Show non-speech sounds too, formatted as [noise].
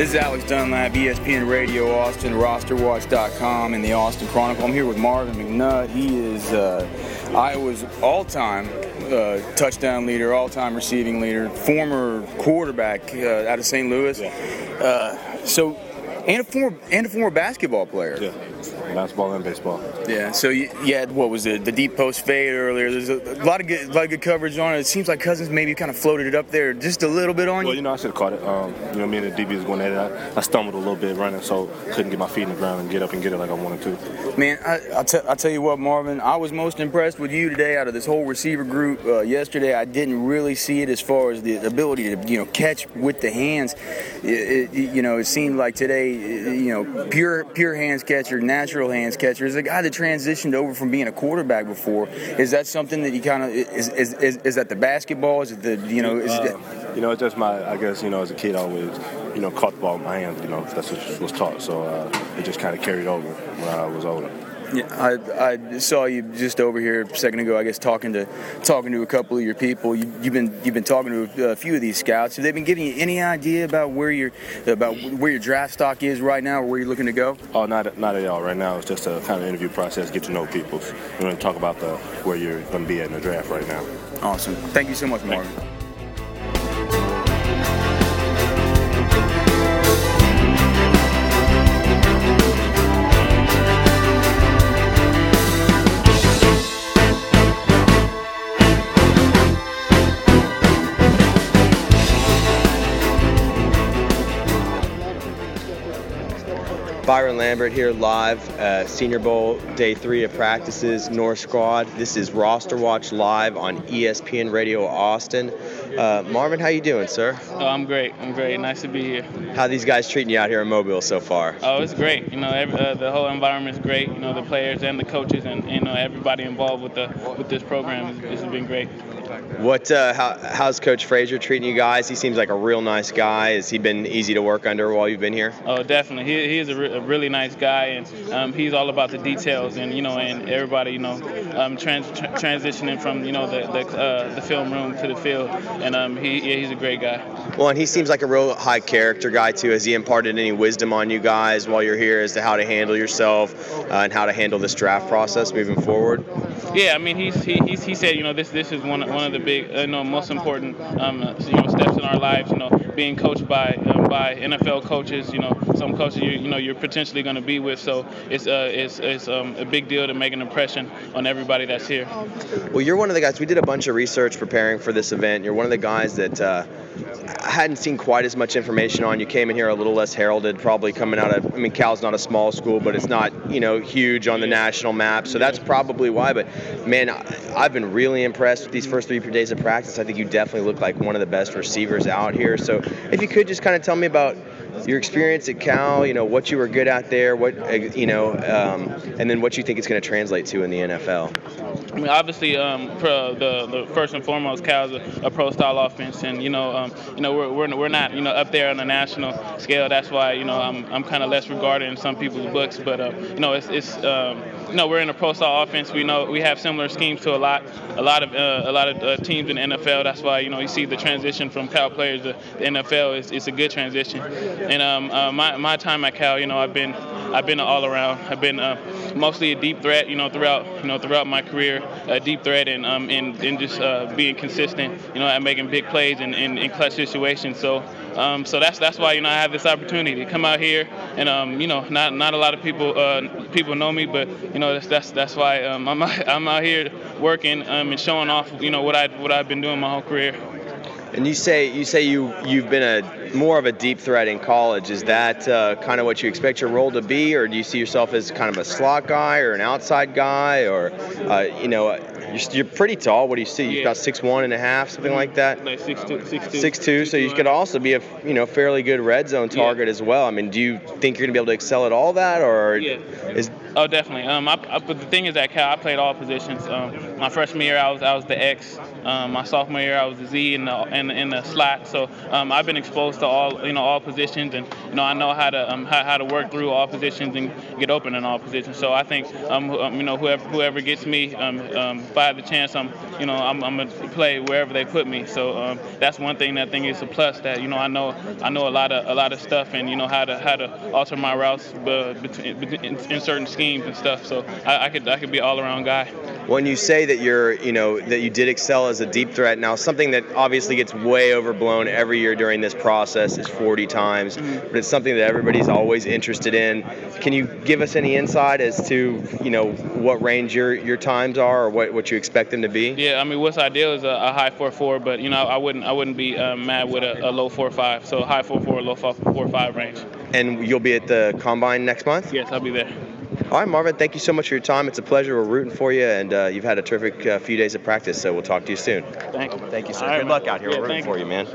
This is Alex Dunlap, ESPN Radio Austin, rosterwatch.com, and the Austin Chronicle. I'm here with Marvin McNutt. He is uh, Iowa's all-time uh, touchdown leader, all-time receiving leader, former quarterback uh, out of St. Louis. Uh, so, and a former and a former basketball player. Yeah, basketball and baseball. Yeah. So you, you had what was it? The deep post fade earlier. There's a, a lot of good, a lot of good coverage on it. It seems like Cousins maybe kind of floated it up there just a little bit on Well, you. Well, you know, I should have caught it. Um, you know, me and the DB was going at it. I, I stumbled a little bit running, so couldn't get my feet in the ground and get up and get it like I wanted to. Man, I, I'll, tell you what, Marvin. I was most impressed with you today out of this whole receiver group. Uh, yesterday, I didn't really see it as far as the ability to, you know, catch with the hands. It, it, you know, it seemed like today, you know, pure pure hands catcher, natural hands catcher. Is a guy that transitioned over from being a quarterback before. Is that something that you kind of is, is, is is that the basketball? Is it the you know? Is Uh, you know, it's just my, I guess, you know, as a kid, I always, you know, caught the ball with my hands. You know, that's what was taught. So uh, it just kind of carried over when I was older. Yeah, I, I saw you just over here a second ago. I guess talking to talking to a couple of your people. You, you've been you've been talking to a few of these scouts. Have they been giving you any idea about where your about where your draft stock is right now, or where you're looking to go? Oh, not not at all. Right now, it's just a kind of interview process, get to know people. We're going to talk about the where you're going to be at in the draft right now. Awesome. Thank you so much, Marvin. Byron Lambert here live, uh, Senior Bowl day three of practices, North Squad. This is Roster Watch live on ESPN Radio Austin. Uh, Marvin, how you doing, sir? Oh, I'm great. I'm great. Nice to be here. How these guys treating you out here in Mobile so far? Oh, it's great. You know, every, uh, the whole environment is great. You know, the players and the coaches and you know everybody involved with the with this program. This has been great. What? Uh, how, how's Coach Frazier treating you guys? He seems like a real nice guy. Has he been easy to work under while you've been here? Oh, definitely. He, he is a, re- a really nice guy, and um, he's all about the details, and you know, and everybody, you know, um, trans- tra- transitioning from you know the the, uh, the film room to the field, and um, he yeah, he's a great guy. Well, and he seems like a real high character guy too. Has he imparted any wisdom on you guys while you're here as to how to handle yourself uh, and how to handle this draft process moving forward? Yeah, I mean, he's, he, he's, he said, you know, this this is one of, one of the big, uh, you know, most important, um, you know, steps in our lives. You know, being coached by um, by NFL coaches. You know, some coaches you you know you're potentially going to be with. So it's uh, it's it's um, a big deal to make an impression on everybody that's here. Well, you're one of the guys. We did a bunch of research preparing for this event. You're one of the guys that uh, I hadn't seen quite as much information on. You came in here a little less heralded, probably coming out of. I mean, Cal's not a small school, but it's not you know huge on the national map. So that's probably why. But man, I've been really impressed with these first three days of practice. I think you definitely look like one of the best receivers out here. So if you could just kind of tell me about your experience at Cal, you know what you were good at there, what uh, you know, um, and then what you think it's going to translate to in the NFL. I mean, obviously, um, the, the first and foremost, Cal's a, a pro-style offense, and you know, um, you know, we're, we're, we're not you know up there on the national scale. That's why you know I'm, I'm kind of less regarded in some people's books. But uh, you know, it's, it's um, you know we're in a pro-style offense. We know we have similar schemes to a lot a lot of uh, a lot of uh, teams in the NFL. That's why you know you see the transition from Cal players to the NFL. It's, it's a good transition. And um, uh, my my time at Cal, you know, I've been I've been all around. I've been uh, mostly a deep threat, you know, throughout you know throughout my career, a deep threat and um and just uh, being consistent, you know, at making big plays in, in, in clutch situations. So um, so that's that's why you know I have this opportunity to come out here and um, you know not not a lot of people uh, people know me, but you know that's that's that's why um, I'm out, [laughs] I'm out here working um, and showing off you know what I what I've been doing my whole career. And you say you say you you've been a more of a deep threat in college. Is that uh, kind of what you expect your role to be, or do you see yourself as kind of a slot guy or an outside guy, or uh, you know you're, you're pretty tall. What do you see? You've Yeah. got six one and a half, something like that. Six two, six two, Six two, so you could also be a you know fairly good red zone Yeah. target as well. I mean, do you think you're gonna be able to excel at all that, or Yeah. is Oh, definitely. Um, I, I, but the thing is that Cal, I played all positions. Um, my freshman year, I was I was the X. Um, my sophomore year, I was a Z in the in, in the slot. So um, I've been exposed to all you know all positions, and you know I know how to um, how, how to work through all positions and get open in all positions. So I think um, um you know whoever whoever gets me, um, um, if I have the chance, I'm you know I'm, I'm gonna play wherever they put me. So um, that's one thing that I think is a plus that you know I know I know a lot of a lot of stuff and you know how to how to alter my routes between, in, in certain schemes and stuff. So I, I could I could be all around guy. When you say that you're you know that you did excel as a deep threat, now something that obviously gets way overblown every year during this process is 40 times, mm-hmm. but it's something that everybody's always interested in. Can you give us any insight as to you know what range your your times are or what, what you expect them to be? Yeah, I mean what's ideal is a, a high 4.4, but you know I wouldn't I wouldn't be um, mad with a, a low 4.5. So high 4.4, low 4.5 range. And you'll be at the combine next month? Yes, I'll be there. All right, Marvin, thank you so much for your time. It's a pleasure. We're rooting for you, and uh, you've had a terrific uh, few days of practice, so we'll talk to you soon. Thank you. Thank you, sir. All Good right, luck out here. Yeah, We're rooting for you, man.